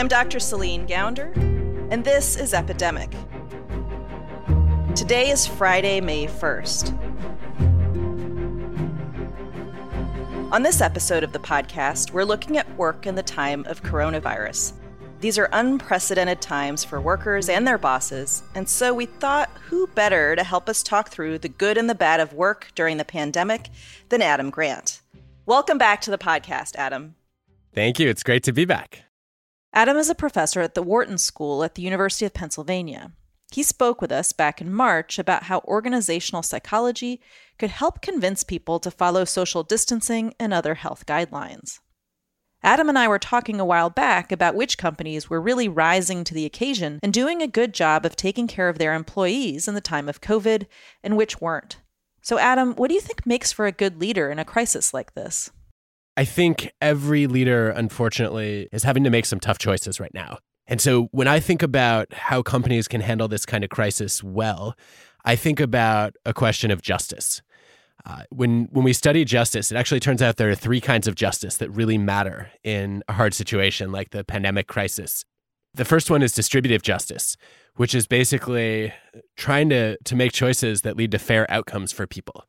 I'm Dr. Celine Gounder, and this is Epidemic. Today is Friday, May 1st. On this episode of the podcast, we're looking at work in the time of coronavirus. These are unprecedented times for workers and their bosses, and so we thought who better to help us talk through the good and the bad of work during the pandemic than Adam Grant. Welcome back to the podcast, Adam. Thank you. It's great to be back. Adam is a professor at the Wharton School at the University of Pennsylvania. He spoke with us back in March about how organizational psychology could help convince people to follow social distancing and other health guidelines. Adam and I were talking a while back about which companies were really rising to the occasion and doing a good job of taking care of their employees in the time of COVID and which weren't. So, Adam, what do you think makes for a good leader in a crisis like this? I think every leader, unfortunately, is having to make some tough choices right now. And so when I think about how companies can handle this kind of crisis well, I think about a question of justice. Uh, when when we study justice, it actually turns out there are three kinds of justice that really matter in a hard situation like the pandemic crisis. The first one is distributive justice, which is basically trying to to make choices that lead to fair outcomes for people.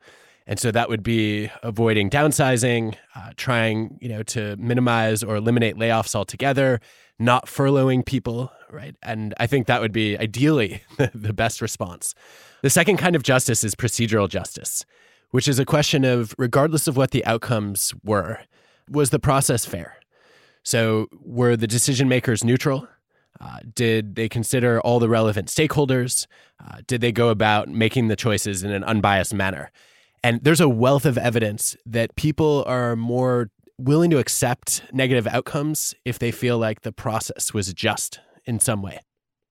And so that would be avoiding downsizing, uh, trying you know to minimize or eliminate layoffs altogether, not furloughing people, right? And I think that would be ideally the best response. The second kind of justice is procedural justice, which is a question of regardless of what the outcomes were, was the process fair? So were the decision makers neutral? Uh, did they consider all the relevant stakeholders? Uh, did they go about making the choices in an unbiased manner? And there's a wealth of evidence that people are more willing to accept negative outcomes if they feel like the process was just in some way.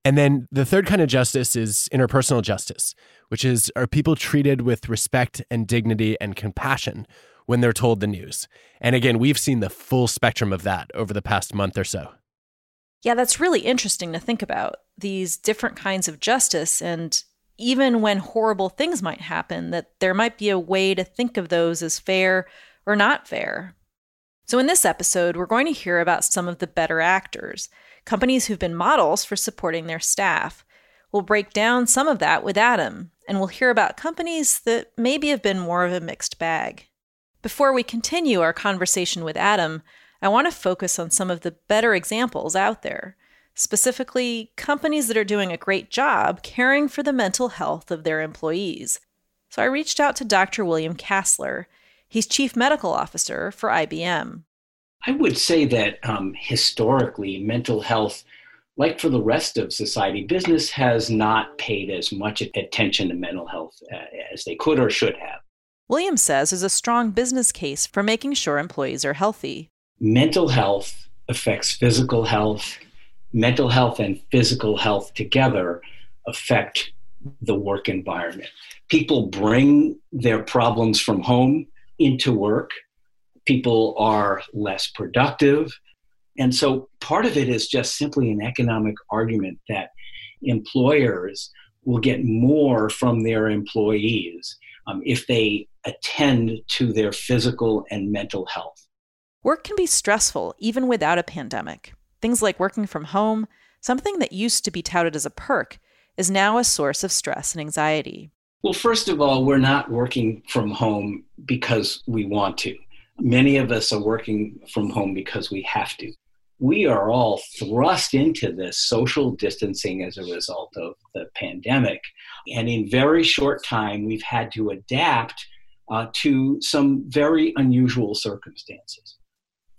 And then the third kind of justice is interpersonal justice, which is are people treated with respect and dignity and compassion when they're told the news? And again, we've seen the full spectrum of that over the past month or so. Yeah, that's really interesting to think about these different kinds of justice and even when horrible things might happen, that there might be a way to think of those as fair or not fair. So, in this episode, we're going to hear about some of the better actors, companies who've been models for supporting their staff. We'll break down some of that with Adam, and we'll hear about companies that maybe have been more of a mixed bag. Before we continue our conversation with Adam, I want to focus on some of the better examples out there specifically companies that are doing a great job caring for the mental health of their employees. So I reached out to Dr. William Kassler. He's chief medical officer for IBM. I would say that um, historically, mental health, like for the rest of society, business has not paid as much attention to mental health uh, as they could or should have. William says there's a strong business case for making sure employees are healthy. Mental health affects physical health, mental health and physical health together affect the work environment. People bring their problems from home into work. People are less productive. And so part of it is just simply an economic argument that employers will get more from their employees um, if they attend to their physical and mental health. Work can be stressful even without a pandemic. Things like working from home, something that used to be touted as a perk, is now a source of stress and anxiety. Well, first of all, we're not working from home because we want to. Many of us are working from home because we have to. We are all thrust into this social distancing as a result of the pandemic. And in very short time, we've had to adapt uh, to some very unusual circumstances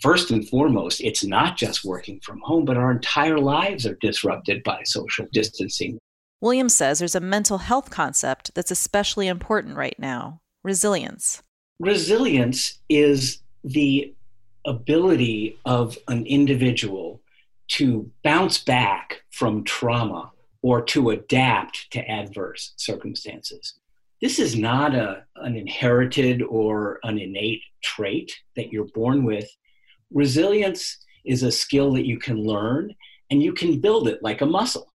first and foremost, it's not just working from home, but our entire lives are disrupted by social distancing. William says there's a mental health concept that's especially important right now resilience. Resilience is the ability of an individual to bounce back from trauma or to adapt to adverse circumstances. This is not a, an inherited or an innate trait that you're born with resilience is a skill that you can learn and you can build it like a muscle.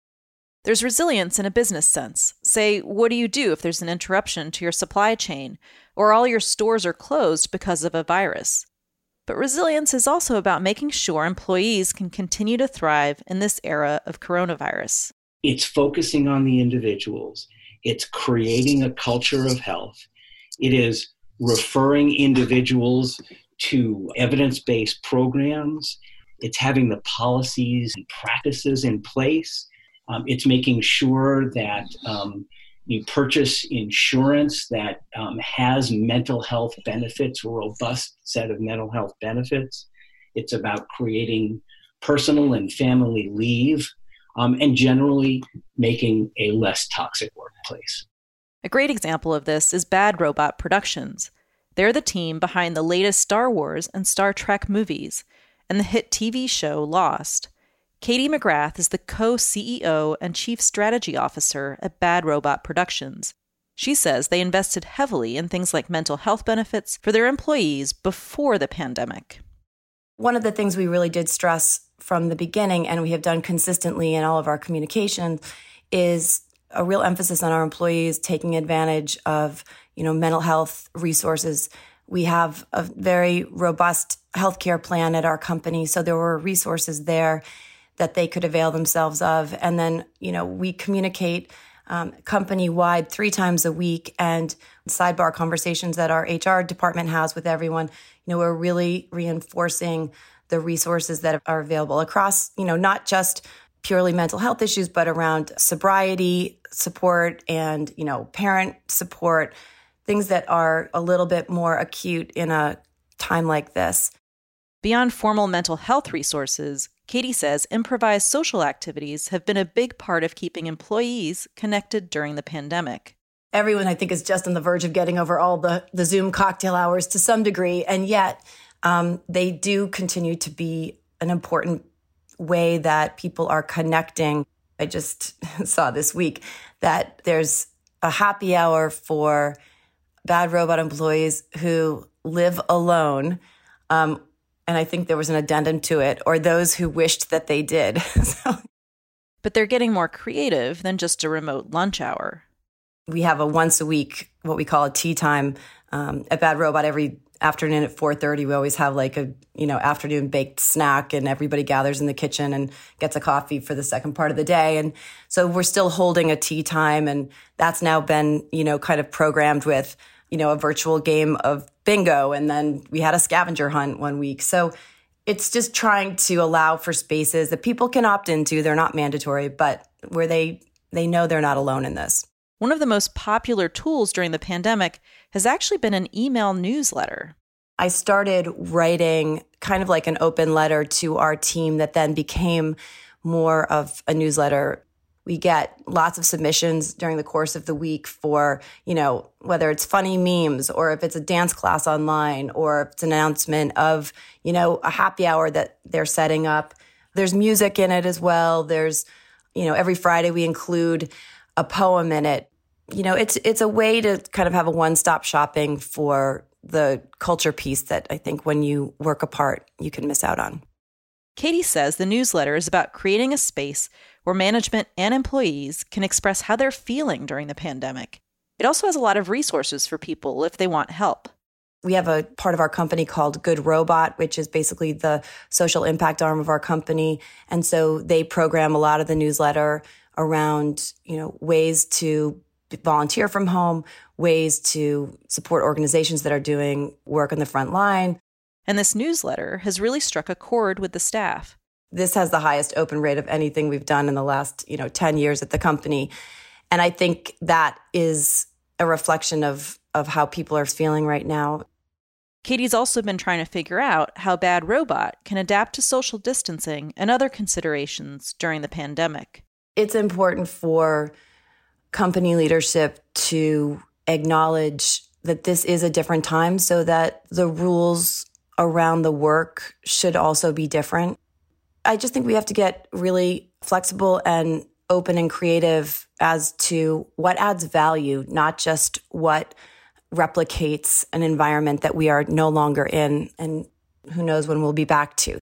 There's resilience in a business sense. Say, what do you do if there's an interruption to your supply chain or all your stores are closed because of a virus? But resilience is also about making sure employees can continue to thrive in this era of coronavirus. It's focusing on the individuals, it's creating a culture of health, it is referring individuals to evidence based programs, it's having the policies and practices in place, um, it's making sure that. Um, you purchase insurance that um, has mental health benefits, a robust set of mental health benefits. It's about creating personal and family leave um, and generally making a less toxic workplace. A great example of this is Bad Robot Productions. They're the team behind the latest Star Wars and Star Trek movies and the hit TV show Lost. Katie McGrath is the co CEO and Chief Strategy Officer at Bad Robot Productions. She says they invested heavily in things like mental health benefits for their employees before the pandemic. One of the things we really did stress from the beginning, and we have done consistently in all of our communication, is a real emphasis on our employees taking advantage of you know mental health resources. We have a very robust healthcare plan at our company, so there were resources there that they could avail themselves of. And then, you know, we communicate um, company wide three times a week and sidebar conversations that our HR department has with everyone. You know, we're really reinforcing the resources that are available across, you know, not just purely mental health issues, but around sobriety support and, you know, parent support, things that are a little bit more acute in a time like this. Beyond formal mental health resources, Katie says improvised social activities have been a big part of keeping employees connected during the pandemic. Everyone, I think, is just on the verge of getting over all the, the Zoom cocktail hours to some degree. And yet, um, they do continue to be an important way that people are connecting. I just saw this week that there's a happy hour for bad robot employees who live alone. Um, and I think there was an addendum to it, or those who wished that they did. so. But they're getting more creative than just a remote lunch hour. We have a once a week, what we call a tea time um, at Bad Robot every afternoon at 4.30 we always have like a you know afternoon baked snack and everybody gathers in the kitchen and gets a coffee for the second part of the day and so we're still holding a tea time and that's now been you know kind of programmed with you know, a virtual game of bingo. And then we had a scavenger hunt one week. So it's just trying to allow for spaces that people can opt into. They're not mandatory, but where they, they know they're not alone in this. One of the most popular tools during the pandemic has actually been an email newsletter. I started writing kind of like an open letter to our team that then became more of a newsletter we get lots of submissions during the course of the week for, you know, whether it's funny memes or if it's a dance class online or if it's an announcement of, you know, a happy hour that they're setting up. There's music in it as well. There's, you know, every Friday we include a poem in it. You know, it's it's a way to kind of have a one-stop shopping for the culture piece that I think when you work apart, you can miss out on. Katie says the newsletter is about creating a space where management and employees can express how they're feeling during the pandemic. It also has a lot of resources for people if they want help. We have a part of our company called Good Robot, which is basically the social impact arm of our company. And so they program a lot of the newsletter around, you know, ways to volunteer from home, ways to support organizations that are doing work on the front line. And this newsletter has really struck a chord with the staff this has the highest open rate of anything we've done in the last, you know, 10 years at the company. And I think that is a reflection of of how people are feeling right now. Katie's also been trying to figure out how Bad Robot can adapt to social distancing and other considerations during the pandemic. It's important for company leadership to acknowledge that this is a different time so that the rules around the work should also be different. I just think we have to get really flexible and open and creative as to what adds value, not just what replicates an environment that we are no longer in and who knows when we'll be back to.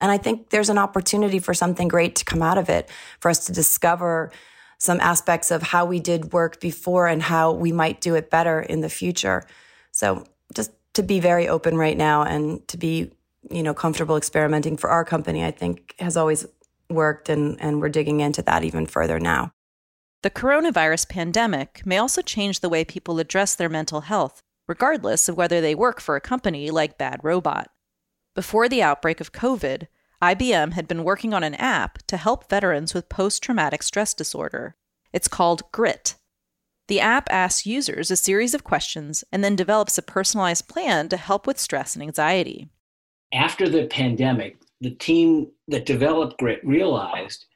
And I think there's an opportunity for something great to come out of it, for us to discover some aspects of how we did work before and how we might do it better in the future. So just to be very open right now and to be, you know, comfortable experimenting for our company, I think has always worked and, and we're digging into that even further now. The coronavirus pandemic may also change the way people address their mental health, regardless of whether they work for a company like Bad Robot. Before the outbreak of COVID, IBM had been working on an app to help veterans with post traumatic stress disorder. It's called GRIT. The app asks users a series of questions and then develops a personalized plan to help with stress and anxiety. After the pandemic, the team that developed GRIT realized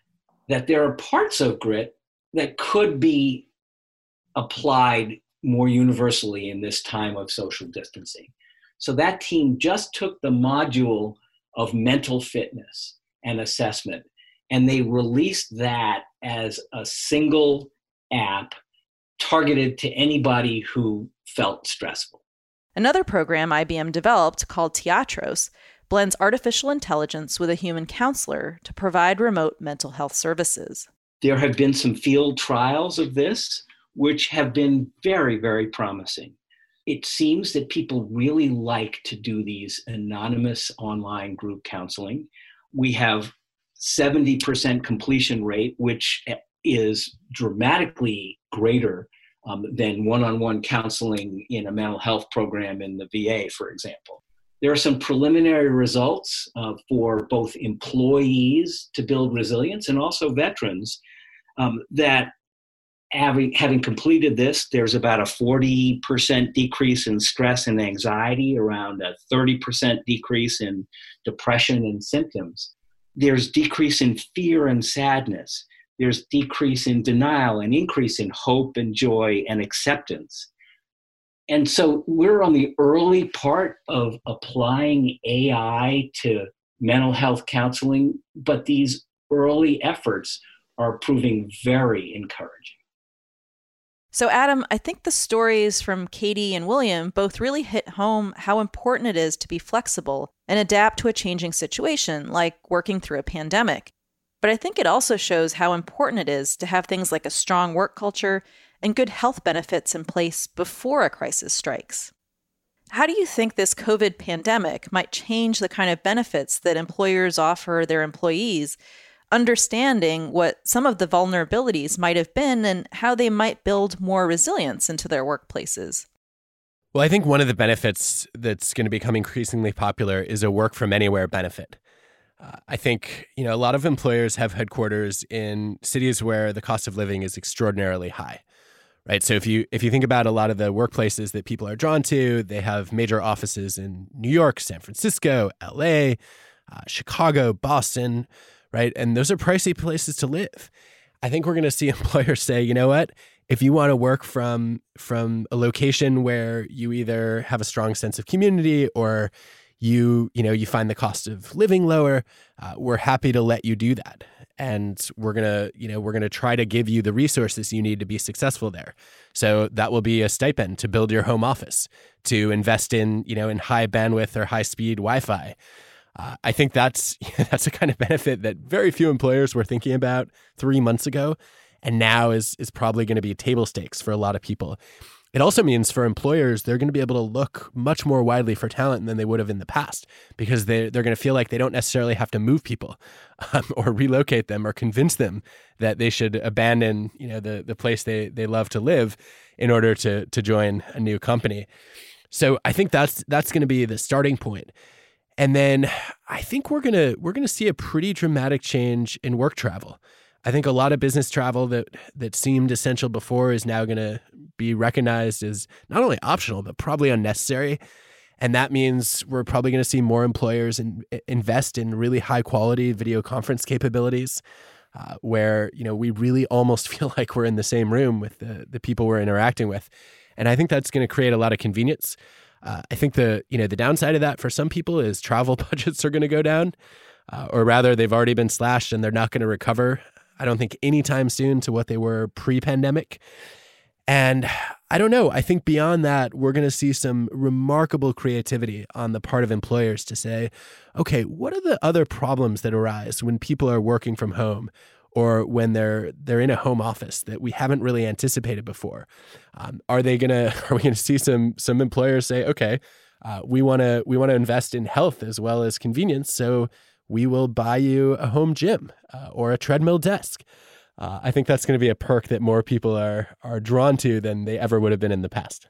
that there are parts of GRIT that could be applied more universally in this time of social distancing. So that team just took the module of mental fitness and assessment and they released that as a single app targeted to anybody who felt stressful. Another program IBM developed called Teatros blends artificial intelligence with a human counselor to provide remote mental health services. There have been some field trials of this, which have been very, very promising. It seems that people really like to do these anonymous online group counseling. We have 70% completion rate, which is dramatically greater um, than one on one counseling in a mental health program in the VA, for example. There are some preliminary results uh, for both employees to build resilience and also veterans um, that having, having completed this, there's about a 40% decrease in stress and anxiety, around a 30% decrease in depression and symptoms. There's decrease in fear and sadness. There's decrease in denial and increase in hope and joy and acceptance and so we're on the early part of applying AI to mental health counseling, but these early efforts are proving very encouraging. So, Adam, I think the stories from Katie and William both really hit home how important it is to be flexible and adapt to a changing situation, like working through a pandemic. But I think it also shows how important it is to have things like a strong work culture and good health benefits in place before a crisis strikes. How do you think this COVID pandemic might change the kind of benefits that employers offer their employees, understanding what some of the vulnerabilities might have been and how they might build more resilience into their workplaces? Well, I think one of the benefits that's going to become increasingly popular is a work from anywhere benefit. I think you know a lot of employers have headquarters in cities where the cost of living is extraordinarily high right? So if you if you think about a lot of the workplaces that people are drawn to, they have major offices in New York, San Francisco, L.A., uh, Chicago, Boston, right? And those are pricey places to live. I think we're going to see employers say, you know what? If you want to work from from a location where you either have a strong sense of community or you you know you find the cost of living lower, uh, we're happy to let you do that. And we're going to you know we're going to try to give you the resources you need to be successful there. So that will be a stipend to build your home office to invest in you know in high bandwidth or high speed wi-fi. Uh, i think that's that's a kind of benefit that very few employers were thinking about three months ago. And now is is probably going to be table stakes for a lot of people it also means for employers, they're going to be able to look much more widely for talent than they would have in the past because they, they're going to feel like they don't necessarily have to move people um, or relocate them or convince them that they should abandon you know, the, the place they, they love to live in order to, to join a new company. So I think that's, that's going to be the starting point. And then I think we're going to we're going to see a pretty dramatic change in work travel. I think a lot of business travel that that seemed essential before is now going to be recognized as not only optional but probably unnecessary. And that means we're probably going to see more employers in, invest in really high quality video conference capabilities, uh, where you know we really almost feel like we're in the same room with the the people we're interacting with. And I think that's going to create a lot of convenience. Uh, I think the you know the downside of that for some people is travel budgets are going to go down, uh, or rather they've already been slashed and they're not going to recover I don't think anytime soon to what they were pre pandemic. And I don't know. I think beyond that, we're going to see some remarkable creativity on the part of employers to say, okay, what are the other problems that arise when people are working from home or when they're they're in a home office that we haven't really anticipated before? Um, are they gonna are we going to see some some employers say, okay, Uh, we want to we want to invest in health as well as convenience. So we will buy you a home gym uh, or a treadmill desk. Uh, I think that's going to be a perk that more people are are drawn to than they ever would have been in the past.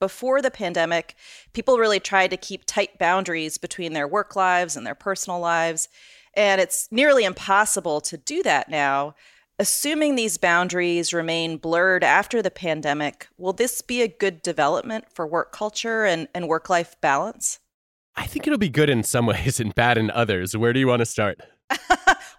Before the pandemic, people really tried to keep tight boundaries between their work lives and their personal lives, and it's nearly impossible to do that now. Assuming these boundaries remain blurred after the pandemic, will this be a good development for work culture and, and work life balance? I think it'll be good in some ways and bad in others. Where do you want to start?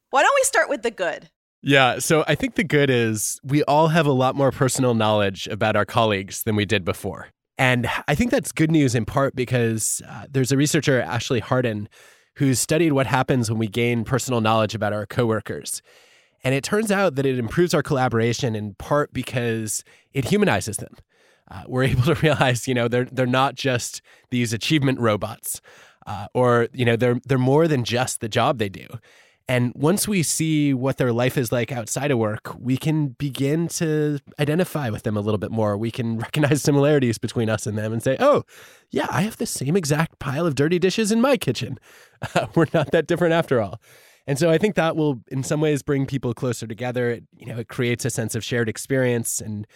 Why don't we start with the good? Yeah, so I think the good is we all have a lot more personal knowledge about our colleagues than we did before. And I think that's good news in part because uh, there's a researcher, Ashley Hardin, who's studied what happens when we gain personal knowledge about our coworkers. And it turns out that it improves our collaboration in part because it humanizes them uh, we're able to realize, you know, they're they're not just these achievement robots, uh, or you know, they're they're more than just the job they do. And once we see what their life is like outside of work, we can begin to identify with them a little bit more. We can recognize similarities between us and them and say, oh, yeah, I have the same exact pile of dirty dishes in my kitchen. we're not that different after all. And so I think that will, in some ways, bring people closer together. It, you know, it creates a sense of shared experience and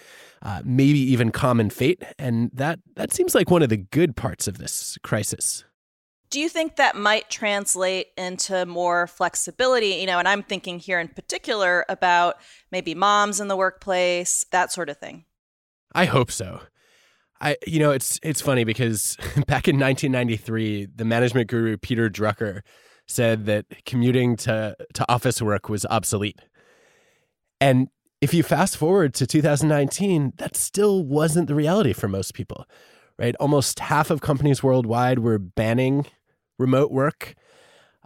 uh, maybe even common fate. And that that seems like one of the good parts of this crisis. Do you think that might translate into more flexibility? You know, and I'm thinking here in particular about maybe moms in the workplace, that sort of thing. I hope so. I, you know, it's it's funny because back in 1993, the management guru Peter Drucker said that commuting to, to office work was obsolete. And if you fast forward to 2019, that still wasn't the reality for most people, right? Almost half of companies worldwide were banning remote work.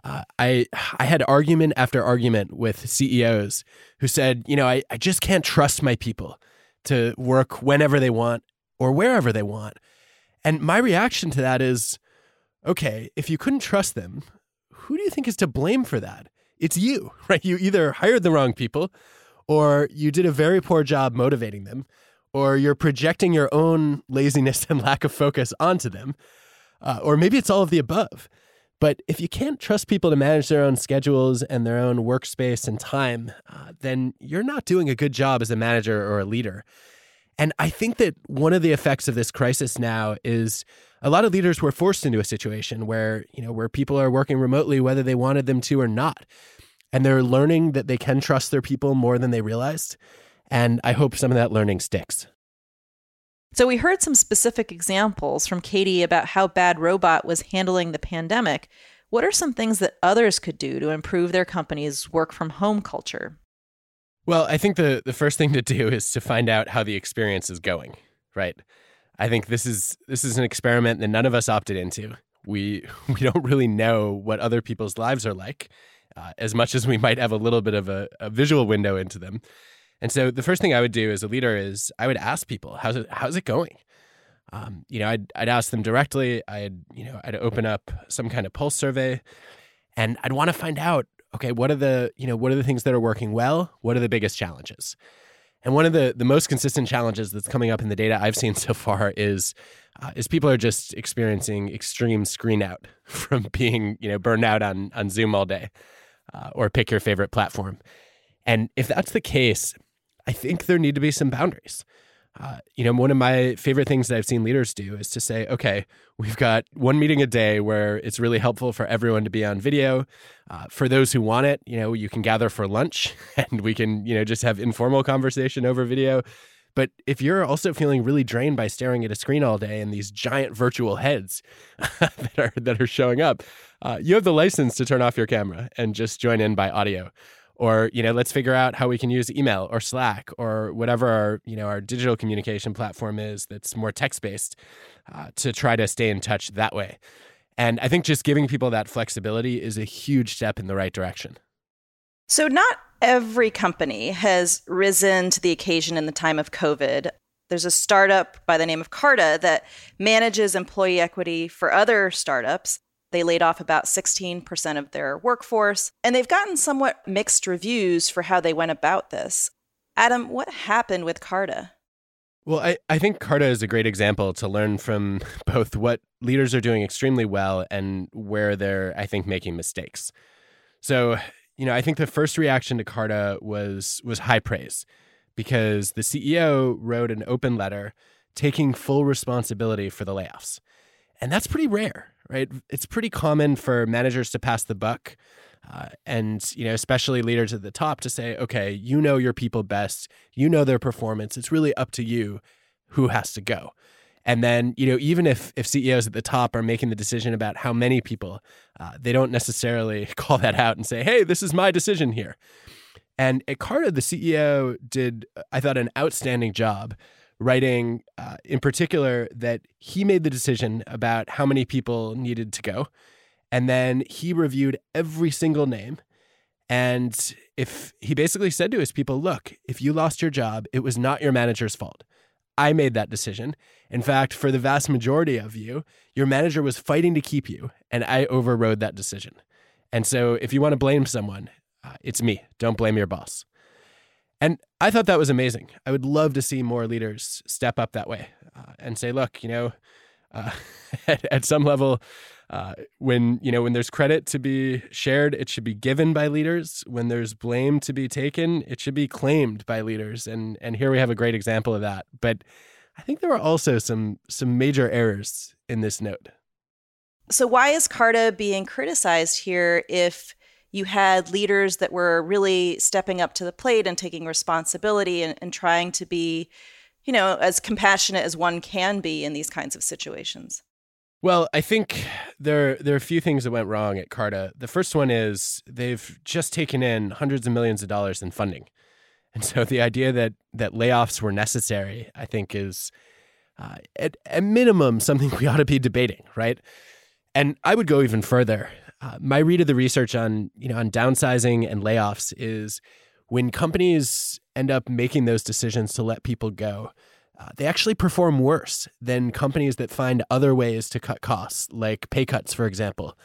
Uh, I I had argument after argument with CEOs who said, you know, I, I just can't trust my people to work whenever they want or wherever they want. And my reaction to that is, okay, if you couldn't trust them, who do you think is to blame for that? It's you, right? You either hired the wrong people or you did a very poor job motivating them or you're projecting your own laziness and lack of focus onto them. Uh, or maybe it's all of the above. But if you can't trust people to manage their own schedules and their own workspace and time, uh, then you're not doing a good job as a manager or a leader. And I think that one of the effects of this crisis now is a lot of leaders were forced into a situation where, you know, where people are working remotely whether they wanted them to or not. And they're learning that they can trust their people more than they realized. And I hope some of that learning sticks. So, we heard some specific examples from Katie about how Bad Robot was handling the pandemic. What are some things that others could do to improve their company's work from home culture? Well, I think the, the first thing to do is to find out how the experience is going, right? I think this is this is an experiment that none of us opted into. We we don't really know what other people's lives are like, uh, as much as we might have a little bit of a, a visual window into them. And so the first thing I would do as a leader is I would ask people, how's it how's it going? Um, you know, I'd I'd ask them directly. I'd you know I'd open up some kind of pulse survey, and I'd want to find out okay what are the you know what are the things that are working well? What are the biggest challenges? And one of the, the most consistent challenges that's coming up in the data I've seen so far is uh, is people are just experiencing extreme screen out from being you know burned out on on Zoom all day, uh, or pick your favorite platform. And if that's the case, I think there need to be some boundaries. Uh, you know, one of my favorite things that I've seen leaders do is to say, okay, we've got one meeting a day where it's really helpful for everyone to be on video. Uh, for those who want it, you know, you can gather for lunch and we can, you know, just have informal conversation over video. But if you're also feeling really drained by staring at a screen all day and these giant virtual heads that are that are showing up, uh, you have the license to turn off your camera and just join in by audio or you know let's figure out how we can use email or slack or whatever our you know our digital communication platform is that's more text based uh, to try to stay in touch that way. And i think just giving people that flexibility is a huge step in the right direction. So not every company has risen to the occasion in the time of covid. There's a startup by the name of carta that manages employee equity for other startups they laid off about 16% of their workforce, and they've gotten somewhat mixed reviews for how they went about this. Adam, what happened with Carta? Well, I, I think Carta is a great example to learn from both what leaders are doing extremely well and where they're, I think, making mistakes. So, you know, I think the first reaction to Carta was was high praise because the CEO wrote an open letter taking full responsibility for the layoffs. And that's pretty rare, right? It's pretty common for managers to pass the buck uh, and you know especially leaders at the top to say okay you know your people best. You know their performance. It's really up to you who has to go. And then you know even if if ceos at the top are making the decision about how many people uh, they don't necessarily call that out and say hey this is my decision here. And at carta the ceo did i thought an outstanding job writing uh, in particular that he made the decision about how many people needed to go and then he reviewed every single name. And if he basically said to his people, look, if you lost your job, it was not your manager's fault. I made that decision. In fact, for the vast majority of you, your manager was fighting to keep you, and I overrode that decision. And so if you want to blame someone, uh, it's me. Don't blame your boss. And I thought that was amazing. I would love to see more leaders step up that way uh, and say, look, you know, uh, at, at, some level, uh, when you know when there's credit to be shared, it should be given by leaders. When there's blame to be taken, it should be claimed by leaders. And and here we have a great example of that. But I think there are also some some major errors in this note. So why is Carta being criticized here if you had leaders that were really stepping up to the plate and taking responsibility and, and trying to be, you know, as compassionate as one can be in these kinds of situations? Well, I think there there are a few things that went wrong at Carta. The first one is they've just taken in hundreds of millions of dollars in funding, and so the idea that that layoffs were necessary, I think, is uh, at a minimum something we ought to be debating, right? And I would go even further. Uh, my read of the research on you know on downsizing and layoffs is when companies end up making those decisions to let people go uh, they actually perform worse than companies that find other ways to cut costs, like pay cuts, for example.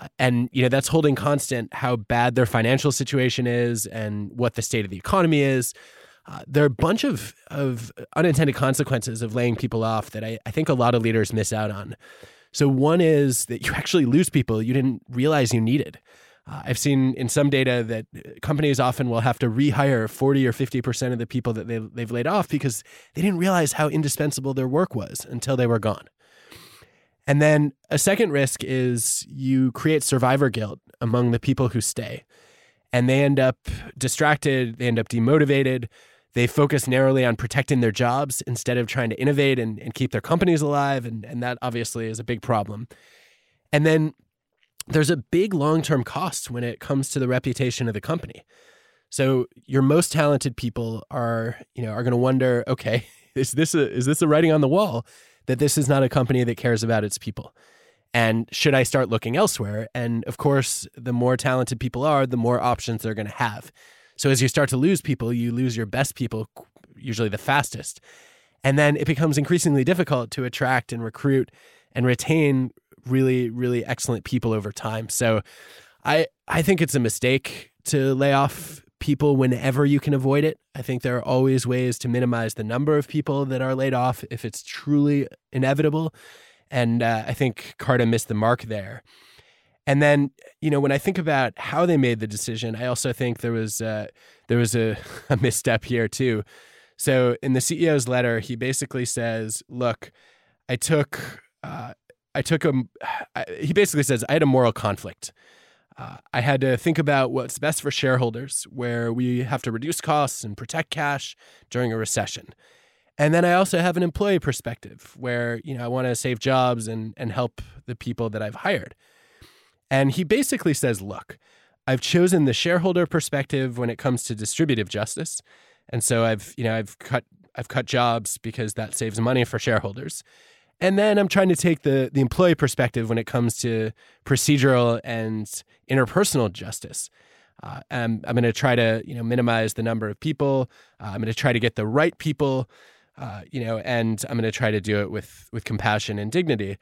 Uh, and you know that's holding constant how bad their financial situation is and what the state of the economy is. Uh, there are a bunch of, of unintended consequences of laying people off that I, I think a lot of leaders miss out on. So, one is that you actually lose people you didn't realize you needed. Uh, I've seen in some data that uh, companies often will have to rehire 40 or 50% of the people that they, they've laid off because they didn't realize how indispensable their work was until they were gone. And then a second risk is you create survivor guilt among the people who stay. And they end up distracted, they end up demotivated. They focus narrowly on protecting their jobs instead of trying to innovate and, and keep their companies alive. And, and that obviously is a big problem. And then there's a big long-term cost when it comes to the reputation of the company. So your most talented people are, you know, are going to wonder, okay, is this a is this a writing on the wall that this is not a company that cares about its people? And should I start looking elsewhere? And of course, the more talented people are, the more options they're going to have. So as you start to lose people, you lose your best people, usually the fastest. And then it becomes increasingly difficult to attract and recruit and retain really, really excellent people over time. So I I think it's a mistake to lay off people whenever you can avoid it. I think there are always ways to minimize the number of people that are laid off if it's truly inevitable. And uh, I think Carta missed the mark there. And then, you know, when I think about how they made the decision, I also think there was uh, there was a, a misstep here too. So in the CEO's letter, he basically says, "Look, I took uh, I took a, he basically says, I had a moral conflict. Uh, I had to think about what's best for shareholders, where we have to reduce costs and protect cash during a recession. And then I also have an employee perspective where, you know, I want to save jobs and, and help the people that I've hired. And he basically says, look, I've chosen the shareholder perspective when it comes to distributive justice. And so I've, you know, I've cut I've cut jobs because that saves money for shareholders. And then I'm trying to take the the employee perspective when it comes to procedural and interpersonal justice. Uh, I'm, I'm going to try to you know minimize the number of people. Uh, I'm going to try to get the right people, uh, you know, and I'm going to try to do it with with compassion and dignity.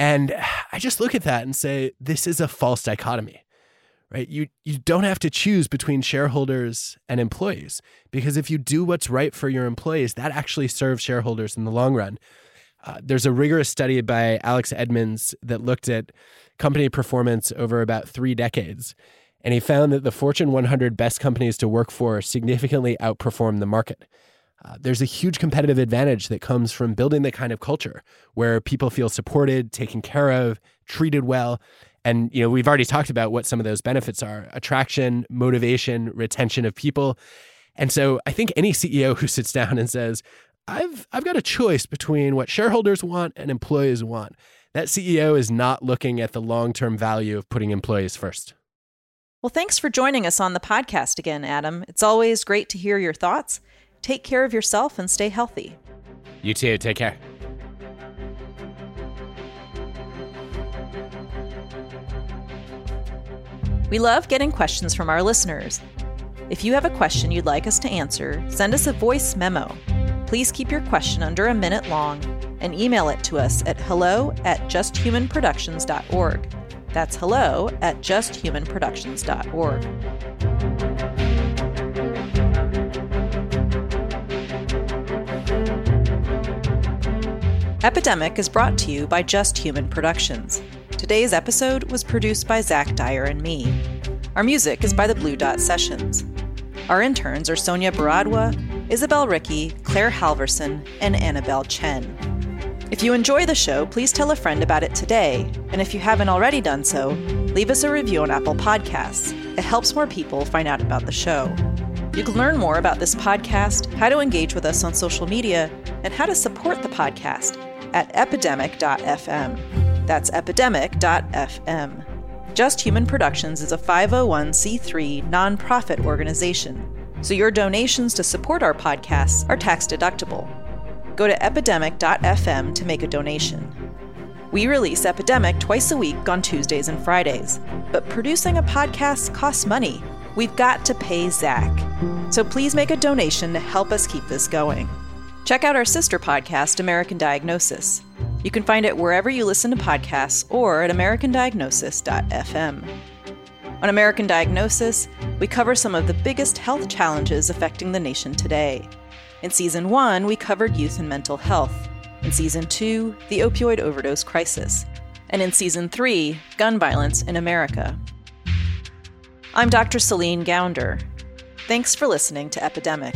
And I just look at that and say, this is a false dichotomy, right? You you don't have to choose between shareholders and employees because if you do what's right for your employees, that actually serves shareholders in the long run. Uh, there's a rigorous study by Alex Edmans that looked at company performance over about three decades. And he found that the Fortune 100 best companies to work for significantly outperform the market. Uh, there's a huge competitive advantage that comes from building the kind of culture where people feel supported, taken care of, treated well. And you know, we've already talked about what some of those benefits are: attraction, motivation, retention of people. And so I think any CEO who sits down and says, I've I've got a choice between what shareholders want and employees want. That CEO is not looking at the long-term value of putting employees first. Well, thanks for joining us on the podcast again, Adam. It's always great to hear your thoughts. Take care of yourself and stay healthy. You too. Take care. We love getting questions from our listeners. If you have a question you'd like us to answer, send us a voice memo. Please keep your question under a minute long and email it to us at hello at justhumanproductions.org. That's hello at justhumanproductions.org. Epidemic is brought to you by Just Human Productions. Today's episode was produced by Zach Dyer and me. Our music is by the Blue Dot Sessions. Our interns are Sonia Baradwa, Isabel Ricky, Claire Halverson, and Annabelle Chen. If you enjoy the show, please tell a friend about it today. And if you haven't already done so, leave us a review on Apple Podcasts. It helps more people find out about the show. You can learn more about this podcast, how to engage with us on social media, and how to support the podcast at epidemic.fm. That's epidemic.fm. Just Human Productions is a 501c3 nonprofit organization, so your donations to support our podcasts are tax deductible. Go to epidemic.fm to make a donation. We release Epidemic twice a week on Tuesdays and Fridays, but producing a podcast costs money. We've got to pay Zach. So please make a donation to help us keep this going. Check out our sister podcast, American Diagnosis. You can find it wherever you listen to podcasts or at americandiagnosis.fm. On American Diagnosis, we cover some of the biggest health challenges affecting the nation today. In season one, we covered youth and mental health. In season two, the opioid overdose crisis. And in season three, gun violence in America. I'm Dr. Celine Gounder. Thanks for listening to Epidemic.